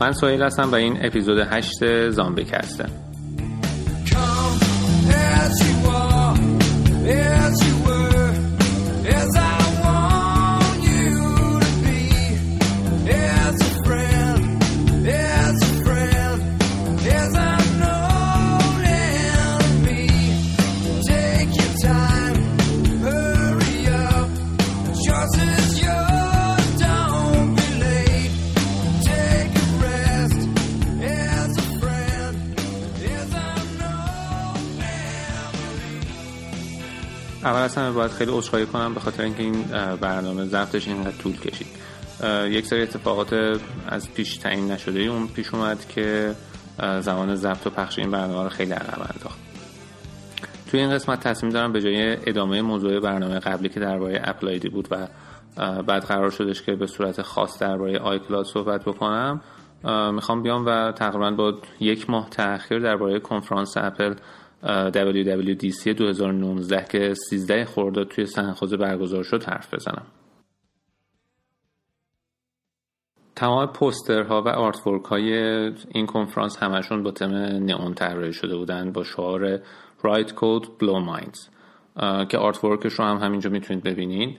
من سوهیل هستم و این اپیزود 8 زامبی کسته اول همه باید خیلی عذرخواهی کنم به خاطر اینکه این برنامه ضبطش اینقدر طول کشید. یک سری اتفاقات از پیش تعیین نشده اون پیش اومد که زمان ضبط و پخش این برنامه رو خیلی عقب انداخت. توی این قسمت تصمیم دارم به جای ادامه موضوع برنامه قبلی که درباره اپل آیدی بود و بعد قرار شدش که به صورت خاص درباره آیکلاد صحبت بکنم می‌خوام بیام و تقریبا با یک ماه تاخیر درباره کنفرانس اپل WWDC 2019 که 13 خرداد توی سن برگزار شد حرف بزنم. تمام پوسترها و artwork های این کنفرانس همشون با تم نئون طراحی شده بودن با شعار Write Code Blow Minds که artwork ش رو هم همینجا می‌تونید ببینید.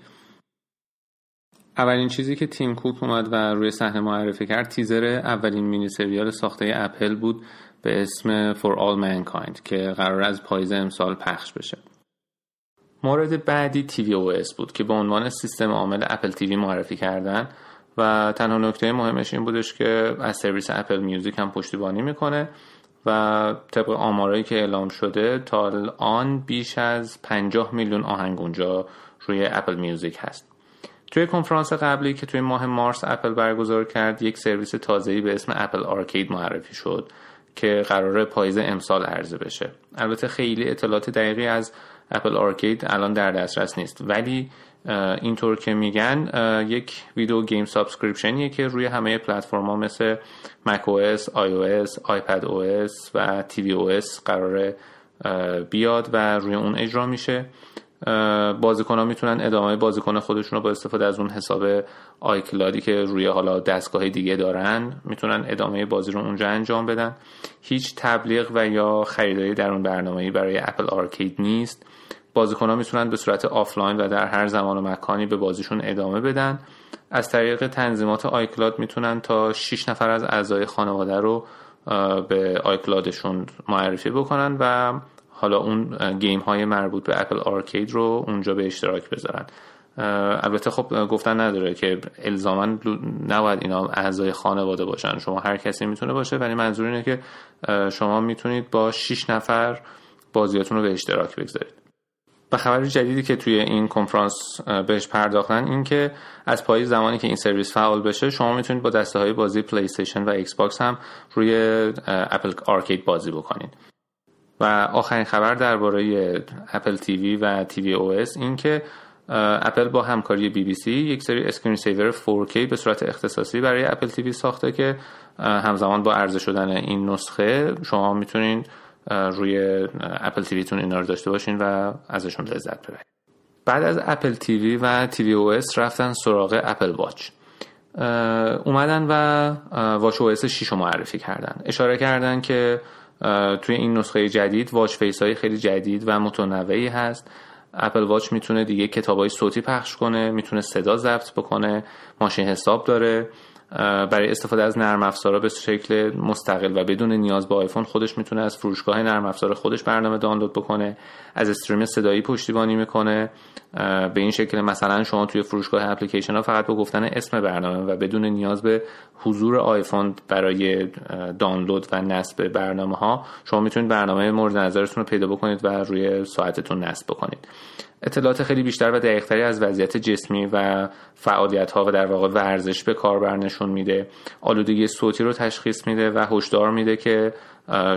اولین چیزی که تیم کوک اومد و روی صحنه معرفی کرد تیزر اولین مینی سریال ساخته اپل بود به اسم For All Mankind که قراره از پاییز امسال پخش بشه. مورد بعدی tvOS بود که به عنوان سیستم عامل Apple TV معرفی کردن و تنها نکته مهمش این بودش که از سرویس Apple Music هم پشتیبانی می‌کنه و طبق آمارایی که اعلام شده تا الان بیش از 50 میلیون آهنگ اونجا روی Apple Music هست. توی کنفرانس قبلی که توی ماه مارس اپل برگزار کرد یک سرویس تازه‌ای به اسم Apple Arcade معرفی شد که قرار پاییز امسال عرضه بشه. البته خیلی اطلاعات دقیقی از Apple Arcade الان در دسترس نیست. ولی اینطور که میگن یک video game subscription یه که روی همه پلتفرما مثل مک او اس، آی او اس، آیپد او اس و تیوی او اس قرار بیاد و روی اون اجرا میشه. بازیکن ها می‌تونن ادامه بازی خودشون رو با استفاده از اون حساب iCloud ی که روی حالا دستگاه دیگه دارن می‌تونن ادامه بازی رو اونجا انجام بدن. هیچ تبلیغ و یا خریدی در اون برنامه برای Apple Arcade نیست. بازیکن ها می‌تونن به صورت آفلاین و در هر زمان و مکانی به بازیشون ادامه بدن. از طریق تنظیمات iCloud می‌تونن تا 6 نفر از اعضای خانواده رو به iCloud شون معرفی بکنن و حالا اون game های مربوط به Apple Arcade رو اونجا به اشتراک بذارن. البته خب گفتن نداره که الزاما نباید اینا اعضای خانواده باشن. شما هر کسی می‌تونه باشه ولی منظور اینه که شما می‌تونید با 6 نفر بازیاتون رو به اشتراک بگذارید. و خبر جدیدی که توی این کنفرانس بهش پرداختن این که از پاییز زمانی که این سرویس فعال بشه شما می‌تونید با دسته های بازی PlayStation و Xbox هم روی Apple Arcade بازی بکنید. و آخرین خبر درباره Apple TV و tvOS این که اپل با همکاری بی بی سی یک سری screen saver 4K به صورت اختصاصی برای Apple TV ساخته که همزمان با عرضه شدن این نسخه شما می‌تونین روی Apple TV تون اینا رو داشته باشین و ازشون لذت ببرید. بعد از Apple TV و tvOS رفتن سراغ Apple Watch اومدن و watchOS 6 رو معرفی کردن. اشاره کردن که توی این نسخه جدید watch face های خیلی جدید و متنوعی هست. اپل واچ می‌تونه دیگه کتاب های صوتی پخش کنه می‌تونه صدا ضبط بکنه ماشین حساب داره. برای استفاده از نرم افزارها به شکل مستقل و بدون نیاز به آیفون خودش می‌تونه از فروشگاه نرم افزار خودش برنامه دانلود بکنه از استریم صدایی پشتیبانی می‌کنه به این شکل مثلا شما توی فروشگاه اپلیکیشن ها فقط با گفتن اسم برنامه و بدون نیاز به حضور آیفون برای دانلود و نصب برنامه ها شما می‌تونید برنامه مورد نظرتون رو پیدا بکنید و روی ساعتتون نصب بکنید. اطلاعات خیلی بیشتر و دقیقتری از وضعیت جسمی و فعالیت ها و در واقع ورزش به کاربر نشون میده. آلودگی صوتی رو تشخیص میده و هشدار میده که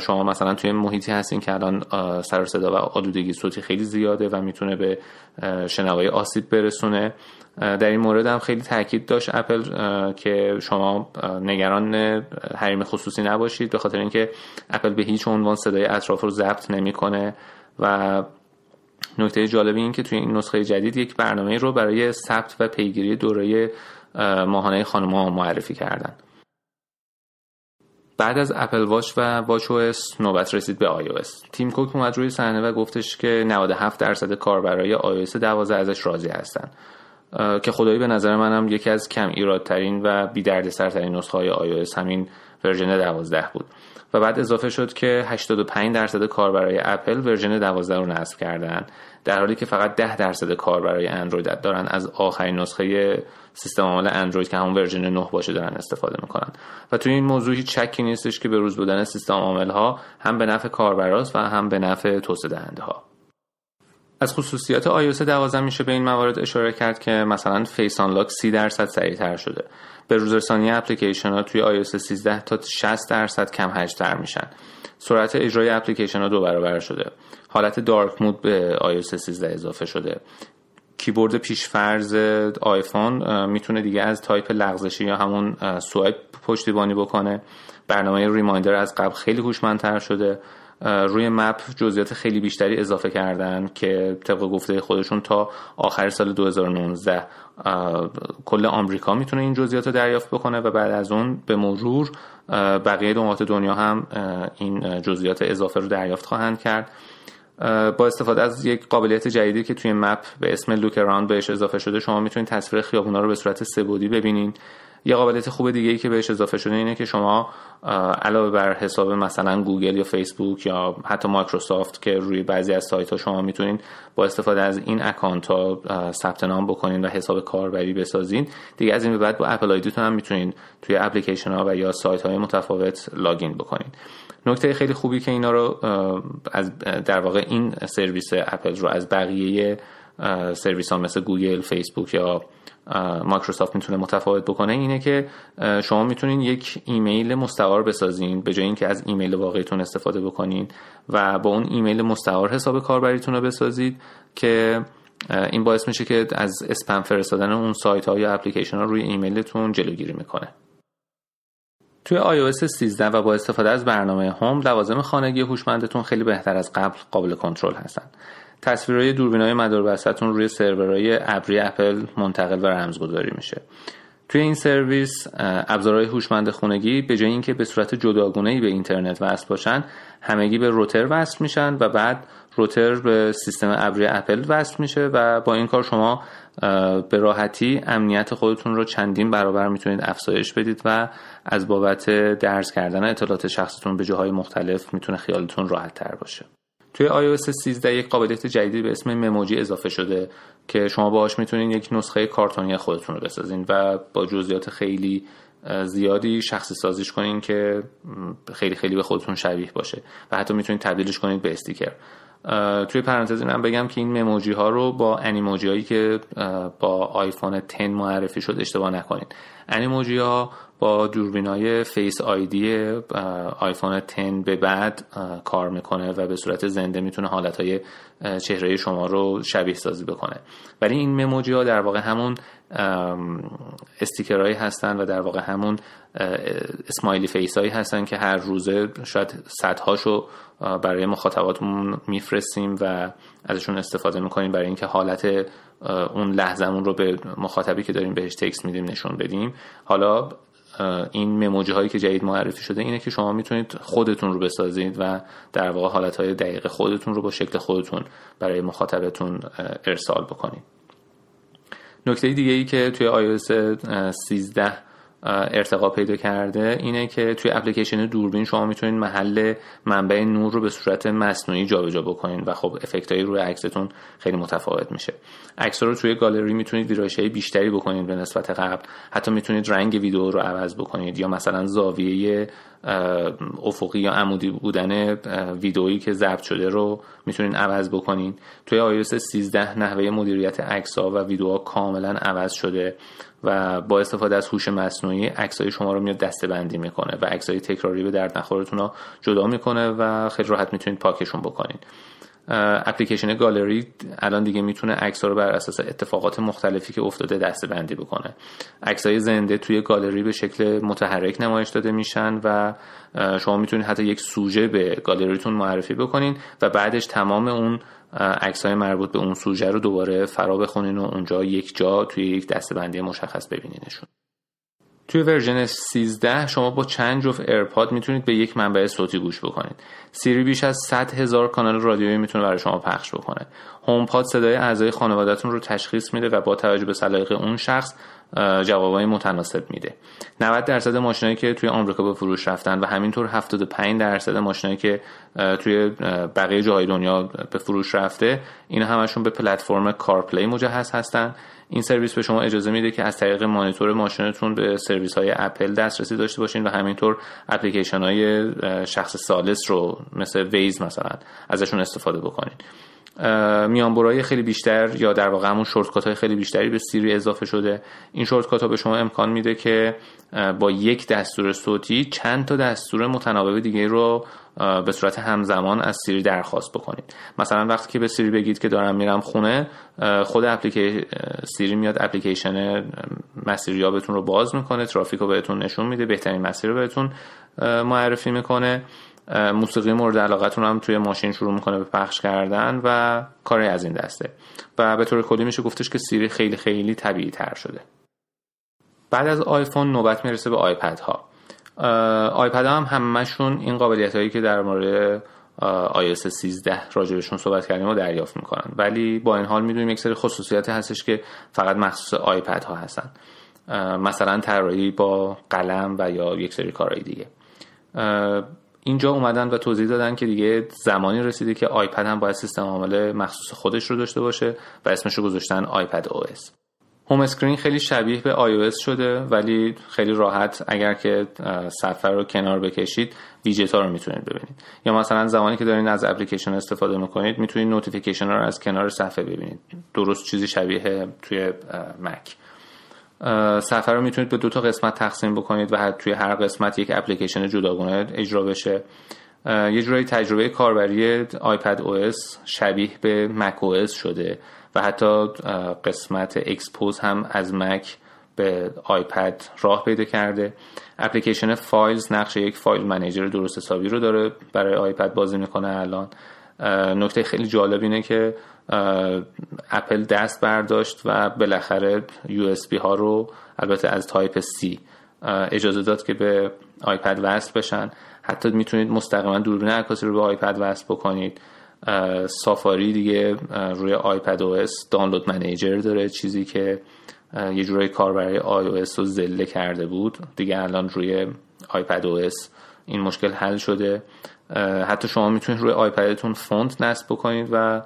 شما مثلا توی محیطی هستین که الان سر صدا و آلودگی صوتی خیلی زیاده و می‌تونه به شنوایی آسیب برسونه. در این مورد هم خیلی تاکید داشت اپل که شما نگران حریم خصوصی نباشید به خاطر اینکه اپل به هیچ عنوان صدای اطراف رو ضبط نمی‌کنه و نکته جالبی این که توی این نسخه جدید یک برنامه رو برای ثبت و پیگیری دوره ماهانه خانم ها معرفی کردن. بعد از Apple Watch و watchOS نوبت رسید به آی تیم کوک اومد روی صحنه و گفتش که 97 درصد کاربرای آی او 12 ازش راضی هستن. که خدایی به نظر منم یکی از کم ایرادترین و بی دردسرترین نسخه های آی همین version 12 بود. و بعد اضافه شد که 85 درصد کاربرای اپل version 12 رو نصب کردن در حالی که فقط 10 درصد کاربرای اندروید دارن. از آخرین نسخه سیستم عامل اندروید که همون version 9 باشه دارن استفاده می‌کنن. و توی این موضوع هیچ شکی نیستش که به روز بودن سیستم عامل ها هم به نفع کاربراست و هم به نفع توسعه دهنده ها از خصوصیات iOS 12 میشه به این موارد اشاره کرد که مثلا face unlock 30 درصد سریعتر شده. به روزرسانی اپلیکیشن ها توی iOS 13 تا 60 درصد کم تر میشن. سرعت اجرای اپلیکیشن ها دو برابر شده. حالت dark mode به iOS 13 اضافه شده. کیبورد پیشفرض آیفون می‌تونه دیگه از تایپ لغزشی یا همون swipe پشتیبانی بکنه. برنامه Reminder از قبل خیلی هوشمندتر شده. روی Map جزئیات خیلی بیشتری اضافه کردن که طبق گفته خودشون تا آخر سال 2019 کل آمریکا می‌تونه این جزئیات رو دریافت بکنه و بعد از اون به مرور بقیه نقاط دنیا هم این جزئیات اضافه رو دریافت خواهند کرد. با استفاده از یک قابلیت جدیدی که توی Map به اسم Look Around بهش اضافه شده شما می‌تونید تصویر خیابونا رو به صورت سه‌بعدی ببینید. یه قابلیت خوب دیگه ای که بهش اضافه شده اینه که شما علاوه بر حساب مثلا گوگل یا فیسبوک یا حتی مایکروسافت که روی بعضی از سایت ها شما می‌تونید با استفاده از این account ها ثبت نام بکنید و حساب کاربری بسازین. دیگه از این به بعد با Apple ID تون هم می‌تونید توی اپلیکیشن ها و یا سایت های متفاوت login بکنید نکته خیلی خوبی که اینا رو از در واقع این سرویس اپل رو از بقیه سرویس ها مثل گوگل فیسبوک یا مایکروسافت می‌تونه متفاوت بکنه اینه که شما می‌تونین یک ایمیل مستعار بسازین به جای اینکه از ایمیل واقعیتون استفاده بکنین و با اون ایمیل مستعار حساب کاربریتون رو بسازید که این باعث میشه که از اسپم فرستادن اون سایت ها یا اپلیکیشن ها روی ایمیلتون جلوگیری می‌کنه. توی iOS 13 و با استفاده از برنامه Home لوازم خانگی هوشمندتون خیلی بهتر از قبل قابل کنترل هستن. تصویرهای دوربینای مداربستتون روی سرورهای ابری اپل منتقل و رمزگذاری میشه. توی این سرویس ابزارهای هوشمند خونگی به جای اینکه به صورت جداگونه به اینترنت وصل باشن همگی به روتر وصل میشن و بعد روتر به سیستم ابری اپل وصل میشه و با این کار شما به راحتی امنیت خودتون رو چندین برابر می‌تونید افزایش بدید و از بابت درز کردن اطلاعات شخصتون به جاهای مختلف می‌تونه خیالتون راحت تر باشه. توی iOS 13 یک قابلیت جدیدی به اسم مموجی اضافه شده که شما باهاش می‌تونید یک نسخه کارتونی خودتون رو بسازین و با جزئیات خیلی زیادی شخصی سازیش کنین که خیلی خیلی به خودتون شبیه باشه و حتی می‌تونید تبدیلش کنید به استیکر. توی پرانتز اینم بگم که این Memoji ها رو با Animoji هایی که با آیفون 10 معرفی شد اشتباه نکنید Animoji ها دوربین های Face ID آیفون 10 به بعد کار می‌کنه و به صورت زنده می‌تونه حالت های چهره شما رو شبیه سازی بکنه. ولی این Memoji ها در واقع همون استیکرهایی هستن و در واقع همون smiley face هایی هستن که هر روزه شاید صدهاشو برای مخاطباتمون میفرستیم و ازشون استفاده می‌کنیم برای اینکه حالت اون لحظمون رو به مخاطبی که داریم بهش تکس میدیم نشون بدیم. حالا این Memoji هایی که جدید معرفی شده اینه که شما می‌تونید خودتون رو بسازید و در واقع حالت های دقیق خودتون رو با شکل خودتون برای مخاطبتون ارسال بکنید. نکته دیگه ای که توی iOS 13 ارتقا پیدا کرده اینه که توی اپلیکیشن دوربین شما می‌تونید محل منبع نور رو به صورت مصنوعی جابجا بکنید و خب افکتایی روی عکستون خیلی متفاوت میشه. عکس رو توی گالری می‌تونید ویرایش بیشتری بکنید به نسبت قبل. حتی می‌تونید رنگ ویدیو رو عوض بکنید یا مثلا زاویه افقی یا عمودی بودن ویدئویی که ضبط شده رو می‌تونید عوض بکنید. توی iOS 13 نحوه مدیریت عکس ها و ویدیوها کاملا عوض شده. و با استفاده از هوش مصنوعی عکسای شما رو میاد دسته بندی می‌کنه و عکسای تکراری به درد نخورتون رو جدا می‌کنه و خیلی راحت می‌تونید پاکشون بکنید اپلیکیشن گالری الان دیگه می‌تونه عکس رو بر اساس اتفاقات مختلفی که افتاده دسته بندی بکنه. های زنده توی گالری به شکل متحرک نمایش داده میشن و شما می‌تونید حتی یک سوژه به گالریتون معرفی بکنین و بعدش تمام اون عکس های مربوط به اون سوژه رو دوباره فرا بخونین و اونجا یک جا توی یک دسته بندی مشخص ببینینشون. توی version 13 شما با چند جفت AirPod می‌تونید به یک منبع صوتی گوش بکنید. Siri بیش از 100 هزار کانال رادیویی می‌تونه برای شما پخش بکنه. HomePod صدای اعضای خانوادهتون رو تشخیص میده و با توجه به سلایق اون شخص جوابای متناسب میده. 90 درصد ماشینایی که توی آمریکا به فروش رفتن و همینطور 75 درصد ماشینایی که توی بقیه جاهای دنیا به فروش رفته اینا همشون به پلتفرم CarPlay مجهز هستن. این سرویس به شما اجازه میده که از طریق مانیتور ماشینتون به سرویس های اپل دسترسی داشته باشین و همینطور اپلیکیشن های شخص ثالث رو مثل Waze مثلا ازشون استفاده بکنین. میانبرای خیلی بیشتر یا در واقع همون شورتکات های خیلی بیشتری به سیری اضافه شده. این شورتکات ها به شما امکان میده که با یک دستور صوتی چند تا دستور متناوب دیگه رو به صورت همزمان از سیری درخواست بکنید مثلا وقتی که به سیری بگید که دارم میرم خونه خود اپلیکیشن سیری میاد اپلیکیشن مسیریابتون رو باز می‌کنه ترافیک رو بهتون نشون میده بهترین مسیر رو بهتون معرفی می‌کنه. موسیقی مورد علاقتون هم توی ماشین شروع می‌کنه به پخش کردن و کاری از این دسته. و به طور کلی میشه گفتش که سیری خیلی خیلی طبیعی تر شده. بعد از آیفون نوبت می‌رسه به آیپد ها آیپد هم همشون این قابلیت هایی که در مورد iOS 13 راجبشون صحبت کردیم و دریافت می‌کنن. ولی با این حال می‌دونیم یک سری خصوصیت هستش که فقط مخصوص آیپد ها هستن مثلا طراحی با قلم و یا یک سری کارهای دیگه. اینجا اومدن و توضیح دادن که دیگه زمانی رسیده که آیپد هم باید سیستم عامل مخصوص خودش رو داشته باشه و اسمش رو گذاشتن iPadOS. home screen خیلی شبیه به آی شده ولی خیلی راحت اگر که صفحه رو کنار بکشید ویجت ها رو می‌تونید ببینید. یا مثلا زمانی که دارین از اپلیکیشن استفاده می‌کنید می‌تونید notification رو از کنار صفحه ببینید. درست چیزی شبیه توی مک صفحه رو می‌تونید به دو تا قسمت تقسیم بکنید و توی هر قسمت یک اپلیکیشن جداگانه اجرا بشه. یه جورایی تجربه کاربری iPadOS شبیه به macOS شده و حتی قسمت Exposé هم از مک به آیپد راه پیدا کرده. اپلیکیشن Files نقش یک file manager درست حسابی رو داره برای آیپد بازی می‌کنه الان. نکته خیلی جالب اینه که اپل دست برداشت و بالاخره USB ها رو البته از type C اجازه داد که به آیپد وصل بشن. حتی می‌تونید مستقیما دوربین عکاسی رو به آیپد وصل بکنید. Safari دیگه روی iPadOS download manager داره چیزی که یه جورایی کاربرای iOS رو ذله کرده بود. دیگه الان روی iPadOS این مشکل حل شده. حتی شما می‌تونید روی آیپدتون فونت نصب بکنید و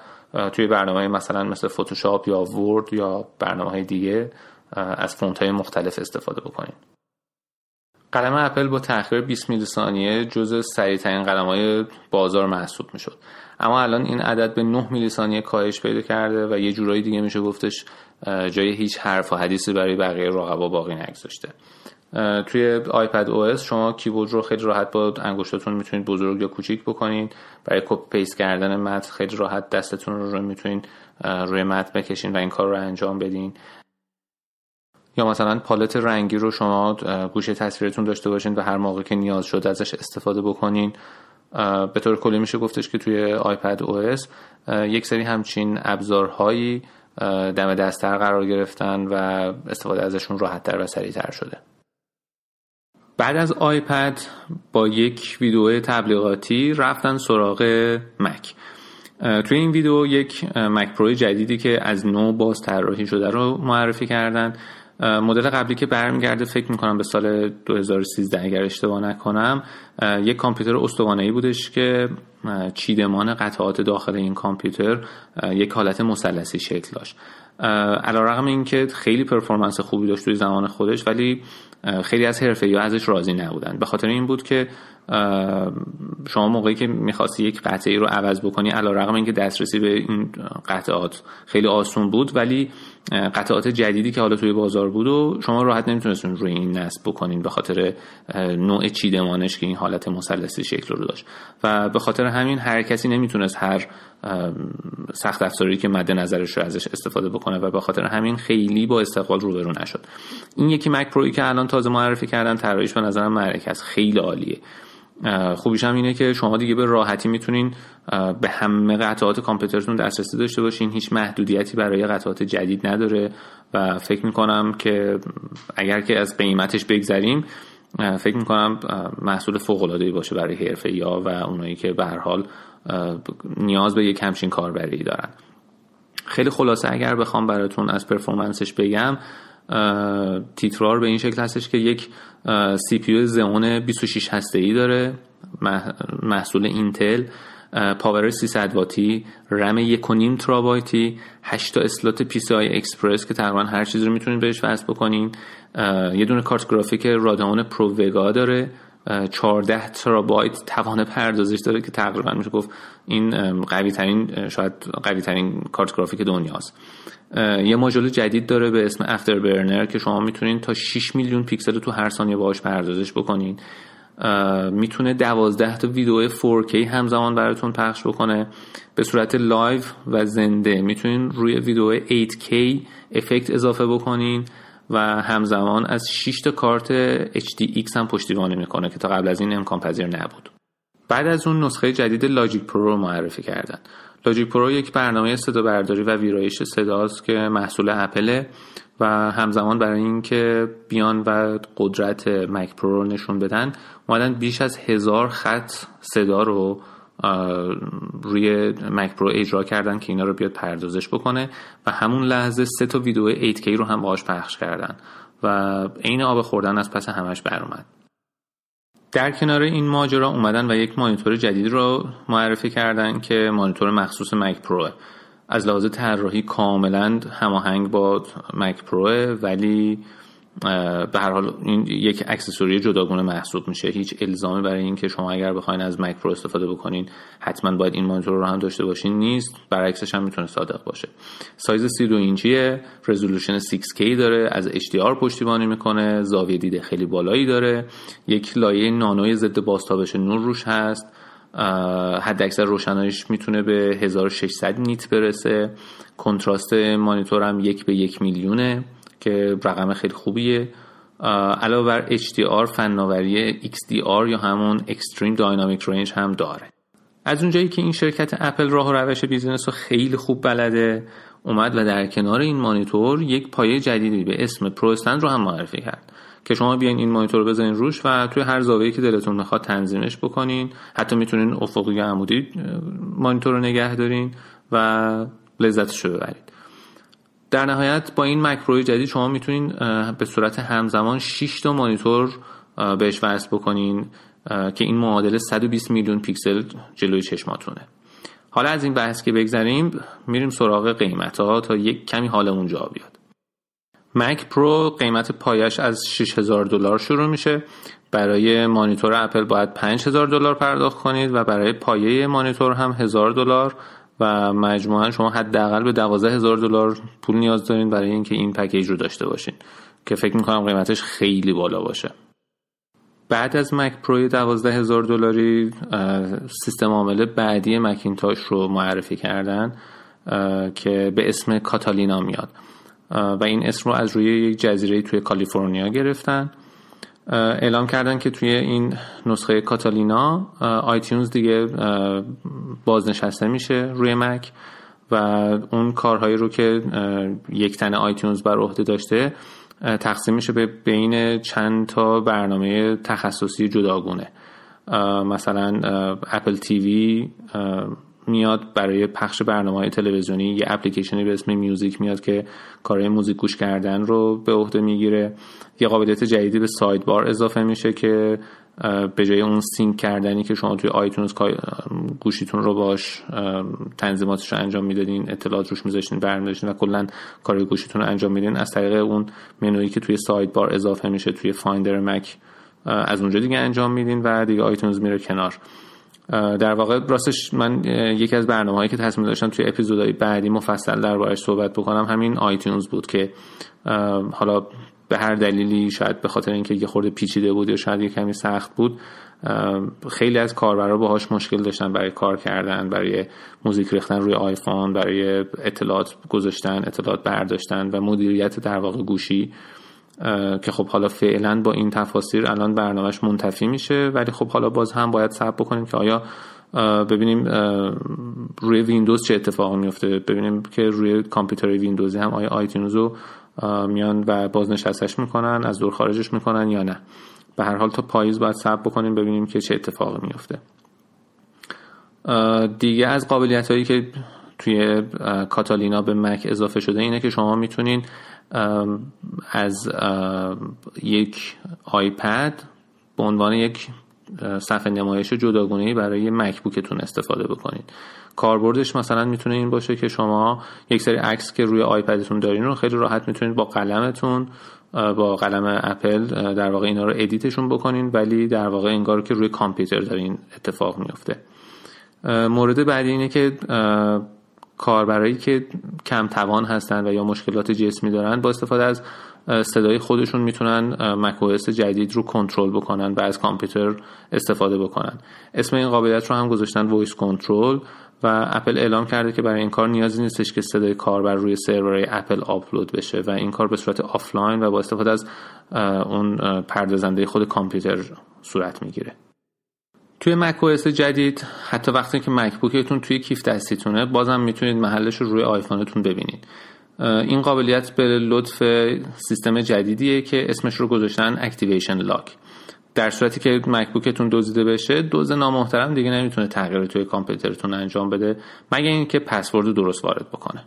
توی برنامه مثلا مثل فتوشاپ یا Word یا برنامه های دیگه از فونت های مختلف استفاده بکنید قلم اپل با تاخیر 20 میلی ثانیه جزء سریعترین قلم های بازار محسوب می‌شد. اما الان این عدد به 9 میلی ثانیه کاهش پیدا کرده و یه جورایی دیگه میشه گفتش جای هیچ حرف و حدیثی برای بقیه رقبا باقی نگذاشته. توی iPadOS شما کیبورد رو خیلی راحت با انگشتاتون می‌تونید بزرگ یا کوچیک بکنید. برای copy paste کردن متن خیلی راحت دستتون رو, رو می‌تونید روی متن بکشین و این کار رو انجام بدین. یا مثلا پالت رنگی رو شما گوشه تصویرتون داشته باشین و هر موقع که نیاز شد ازش استفاده بکنین. به طور کلی میشه گفتش که توی آیپد او یک سری همچین ابزارهایی دم دستتر قرار گرفتن و استفاده ازشون راحتتر و سریعتر شده. بعد از آیپد با یک ویدیو تبلیغاتی رفتن سراغ مک. توی این ویدیو یک Mac Pro جدیدی که از نو باز طراحی شده رو معرفی کردن. مدل قبلی که برمیگرده فکر می‌کنم به سال 2013 اگر اشتباه نکنم یک کامپیوتر استوانه‌ای بودش که چیدمان قطعات داخل این کامپیوتر یک حالت مثلثی شکل داشت. علیرغم اینکه خیلی performance خوبی داشت توی زمان خودش ولی خیلی از حرفه‌ای‌ها ازش راضی نبودن. به خاطر این بود که شما موقعی که می‌خواستی یک قطعی رو عوض بکنی علا رقم اینکه دسترسی به این قطعات خیلی آسون بود ولی قطعات جدیدی که حالا توی بازار بود و شما راحت نمیتونستون روی این نصب بکنین به خاطر نوع چیدمانش که این حالت مثلثی شکل رو داشت. و به خاطر همین هر کسی نمی‌تونست هر سخت افزاری که مد نظرش رو ازش استفاده بکنه و به خاطر همین خیلی با استقبال روبرو نشد. این یکی مک پروی که الان تازه معرفی کردن طراحیش به نظرم معرکه است. خیلی عالیه. خوبیش هم اینه که شما دیگه به راحتی می‌تونین به همه قطعات کامپیوترتون دسترسی داشته باشین. هیچ محدودیتی برای قطعات جدید نداره و فکر می‌کنم که اگر که از قیمتش بگذریم فکر می‌کنم محصول فوق العاده باشه برای حرفه یا و اونایی که به هر حال نیاز به یک همچین کاربری دارن. خیلی خلاصه اگر بخوام براتون از پرفورمنسش بگم تیترار به این شکل هستش که یک CPU Xeon 26 هسته ای داره محصول اینتل power 300 واتی رم 1.5 ترابایتی 8 تا slot PCI Express که تقریبا هر چیزی رو می‌تونید بهش وصل بکنین. یه دونه کارت گرافیک Radeon Pro Vega داره. 14 ترابایت توان پردازش داره که تقریبا میشه گفت این قوی ترین شاید قوی ترین کارت گرافیک دنیاست. یه ماژول جدید داره به اسم Afterburner که شما می‌تونید تا 6 میلیون پیکسل تو هر ثانیه باهاش پردازش بکنین. می‌تونه 12 تا ویدیو 4K همزمان براتون پخش بکنه. به صورت live و زنده می‌تونین روی ویدیو 8K افکت اضافه بکنین. و همزمان از 6 تا کارت HDX هم پشتیبانی می‌کنه که تا قبل از این امکان پذیر نبود. بعد از اون نسخه جدید Logic Pro رو معرفی کردن. Logic Pro یک برنامه صدا برداری و ویرایش صداست که محصول اپله و همزمان برای اینکه بیان و قدرت Mac Pro رو نشون بدن اومدن بیش از هزار خط صدا رو روی مک پرو اجرا کردن که اینا رو بیاد پردازش بکنه و همون لحظه سه تا ویدیو 8K رو هم باهاش پخش کردن و عین آب خوردن از پس همش بر اومد در کنار این ماجرا اومدن و یک مانیتور جدید رو معرفی کردن که مانیتور مخصوص مک پروه از لحاظ طراحی کاملا هماهنگ با مک پروه ولی به هر حال این یک accessory جداگونه محسوب میشه. هیچ الزامی برای اینکه شما اگر بخواین از Mac Pro استفاده بکنین حتما باید این مانیتور رو هم داشته باشین. نیست. برعکسش هم می‌تونه صادق باشه. سایز 32 اینچیه. resolution 6K داره. از HDR پشتیبانی می‌کنه. زاویه دید خیلی بالایی داره. یک لایه نانوی ضد بازتابش نور روش هست. حد اکثر روشناییش می‌تونه به 1600 نیت برسه. کنتراست مانیتور هم یک به یک میلیونه. که رقم خیلی خوبیه. علاوه بر HDR فناوری XDR یا همون Extreme Dynamic Range هم داره. از اونجایی که این شرکت اپل راه و روش business رو خیلی خوب بلده اومد و در کنار این مانیتور یک پایه جدیدی به اسم Pro رو هم معرفی کرد که شما بیاین این مانیتور رو بزنین روش و توی هر زاویه‌ای که دلتون می‌خواد تنظیمش بکنین. حتی می‌تونین افقی یا عمودی مانیتور رو نگه دارین و لذتش رو ببرید. در نهایت با این Mac Pro ی جدید شما می‌تونین به صورت همزمان 6 تا مانیتور بهش وصل بکنین که این معادل 120 میلیون پیکسل جلوی چشماتونه. حالا از این بحث که بگذریم میریم سراغ قیمت ها تا یک کمی حالمون جا بیاد. Mac Pro قیمت پایه‌ش از 6000 دلار شروع میشه. برای مانیتور اپل باید 5000 دلار پرداخت کنید و برای پایه مانیتور هم 1000 دلار. و مجموعا شما حداقل به دوازده هزار دلار پول نیاز دارین برای اینکه این پکیج رو داشته باشین که فکر می‌کنم قیمتش خیلی بالا باشه. بعد از مک دوازده هزار دلاری سیستم عامل بعدی مکینتاش رو معرفی کردن که به اسم کاتالینا میاد و این اسم رو از روی یک جزیره توی کالیفرنیا گرفتن. اعلام کردن که توی این نسخه کاتالینا iTunes دیگه بازنشسته میشه روی مک و اون کارهایی رو که یک تنه iTunes بر عهده داشته تقسیم میشه به بین چند تا برنامه تخصصی جداگونه. مثلا Apple TV میاد برای پخش برنامه های تلویزیونی یه اپلیکیشنی به اسم Music میاد که کارهای موزیک گوش کردن رو به عهده می‌گیره. یه قابلیت جدیدی به sidebar اضافه میشه که به جای اون sync کردنی که شما توی iTunes گوشیتون رو باش تنظیماتش رو انجام می‌دادین اطلاعات روش میذاشتین برمیداشتین و کلا کارهای گوشیتون رو انجام میدین از طریق اون منویی که توی sidebar اضافه میشه توی Finder مک از اونجا دیگه انجام میدین و دیگه iTunes میره کنار. در واقع راستش من یکی از برنامه هایی که تصمیم داشتم توی اپیزودهای بعدی مفصل دربارش صحبت بکنم همین iTunes بود که حالا به هر دلیلی شاید به خاطر اینکه یه خورده پیچیده بود یا شاید یه کمی سخت بود خیلی از کاربرا باهاش مشکل داشتن برای کار کردن برای موزیک ریختن روی آیفون برای اطلاعات گذاشتن اطلاعات برداشتن و مدیریت در واقع گوشی. که خب حالا فعلا با این تفاصیل الان برنامهش منتفی میشه ولی خب حالا باز هم باید صبر بکنیم که آیا ببینیم روی ویندوز چه اتفاقی میفته ببینیم که روی کامپیوتر ویندوزی هم آیا آیتونز رو میان و بازنشستش می‌کنن از دور خارجش می‌کنن یا نه. به هر حال تا پاییز باید صبر بکنیم ببینیم که چه اتفاقی میفته دیگه از قابلیت هایی که توی کاتالینا به مک اضافه شده اینه که شما می‌تونین از یک آیپد به عنوان یک صفحه نمایش جداگانه برای مکبوکتون استفاده بکنید. کاربردش مثلا می‌تونه این باشه که شما یک سری عکس که روی آیپدتون دارین رو خیلی راحت می‌تونید با قلمتون با قلم اپل در واقع اینا رو edit شون بکنین ولی در واقع انگار که روی کامپیوتر دارین اتفاق میفته مورد بعدی اینه که کاربرایی که کم توان هستن و یا مشکلات جسمی دارن با استفاده از صدای خودشون می‌تونن macOS جدید رو کنترل بکنن و از کامپیوتر استفاده بکنن. اسم این قابلیت رو هم گذاشتن Voice Control و اپل اعلام کرده که برای این کار نیازی نیستش که صدای کاربر روی سرور اپل آپلود بشه و این کار به صورت آفلاین و با استفاده از اون پردازنده خود کامپیوتر صورت می‌گیره. توی مک جدید حتی وقتی که مکبوکتون توی کیف دستیتونه بازم می‌تونید محلش رو روی آیفونتون ببینید. این قابلیت به لطف سیستم جدیدیه که اسمش رو گذاشتن Activation Lock در صورتی که مکبوکتون دزدیده بشه دزد نامحترم دیگه نمی‌تونه تغییر توی کامپیوترتون انجام بده مگر اینکه پسورد درست وارد بکنه.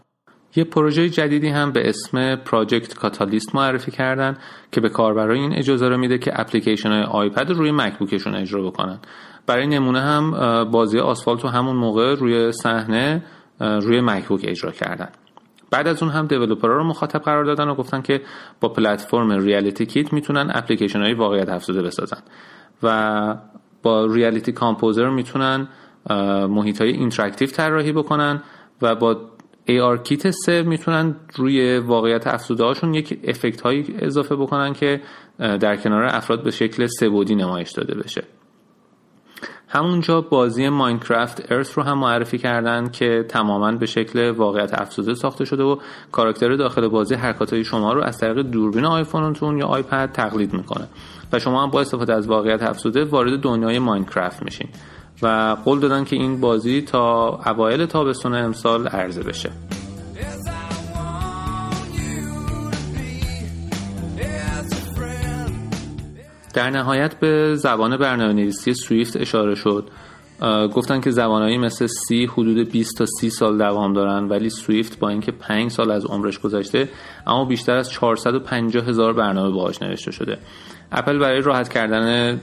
یه پروژه جدیدی هم به اسم پراجکت کاتالیست معرفی کردن که به کاربرای این اجازه رو میده که اپلیکیشن های آیپد روی مکبوکشون اجرا بکنن. برای نمونه هم بازی آسفالت رو همون موقع روی صحنه روی مکبوک اجرا کردن. بعد از اون هم دیولپرها رو مخاطب قرار دادن و گفتن که با پلتفرم ریالیتی کیت می‌تونن اپلیکیشن های واقعیت افزوده بسازن. و با Reality Composer می‌تونن محیط های interactive طراحی بکنن و با ARKit 3 می‌تونن روی واقعیت افزوده هاشون یک افکت هایی اضافه بکنن که در کنار افراد به شکل سه بعدی نمایش داده بشه. همونجا بازی Minecraft Earth رو هم معرفی کردن که تماما به شکل واقعیت افزوده ساخته شده و کاراکتر داخل بازی حرکات شما رو از طریق دوربین آیفونتون یا آیپد تقلید می‌کنه. و شما هم با استفاده از واقعیت افزوده وارد دنیای ماینکرافت میشین و قول دادن که این بازی تا اوایل تابستون امسال عرضه بشه. در نهایت به زبان برنامه نویسی سویفت اشاره شد. گفتن که زبانهایی مثل سی حدود 20 تا 30 سال دوام دارن ولی سویفت با اینکه 5 سال از عمرش گذشته اما بیشتر از 450 هزار برنامه باهاش نوشته شده. اپل برای راحت کردن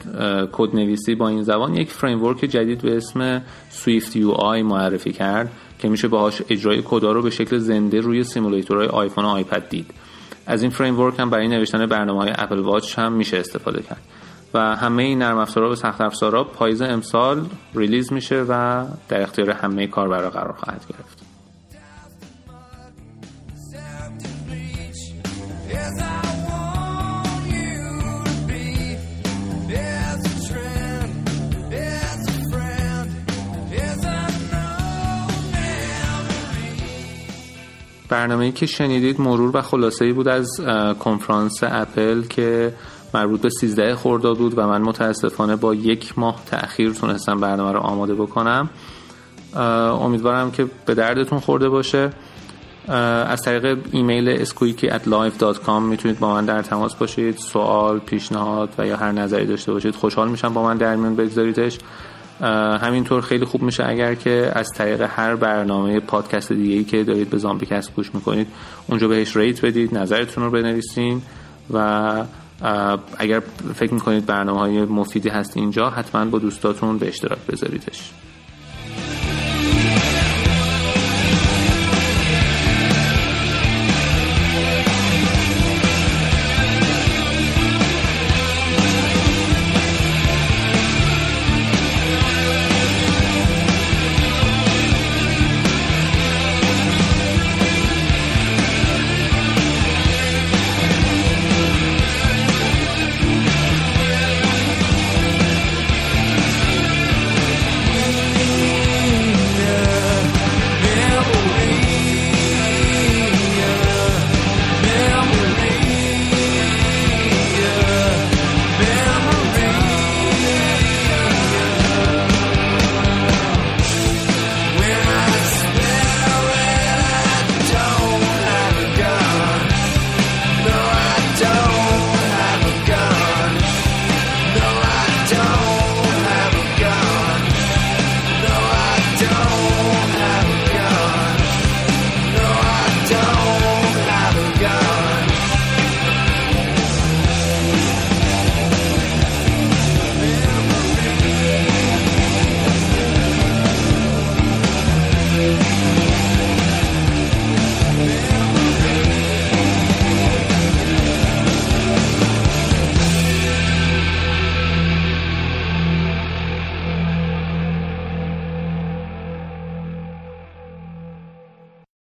کد نویسی با این زبان یک framework جدید به اسم SwiftUI معرفی کرد که میشه باهاش اجرای کدا رو به شکل زنده روی simulator های آیفون و آیپد دید. از این framework هم برای نوشتن برنامه های Apple Watch هم میشه استفاده کرد. و همه این نرم افزارها و سخت افزارها پاییز امسال release میشه و در اختیار همه کاربرا قرار خواهد گرفت. برنامه که شنیدید مرور و خلاصه ای بود از کنفرانس اپل که مربوط به 13 خرداد بود و من متاسفانه با یک ماه تأخیر تونستم برنامه رو آماده بکنم. امیدوارم که به دردتون خورده باشه. از طریق ایمیل اسکویکی at live.com می‌تونید با من در تماس باشید. سوال پیشنهاد و یا هر نظری داشته باشید خوشحال میشم با من در میون بگذاریدش. همینطور خیلی خوب میشه اگر که از طریق هر برنامه پادکست دیگه ای که دارید به زامبی کست گوش می‌کنید اونجا بهش ریت بدید نظرتون رو بنویسین و اگر فکر می‌کنید برنامه های مفیدی هست اینجا حتما با دوستاتون به اشتراک بذاریدش.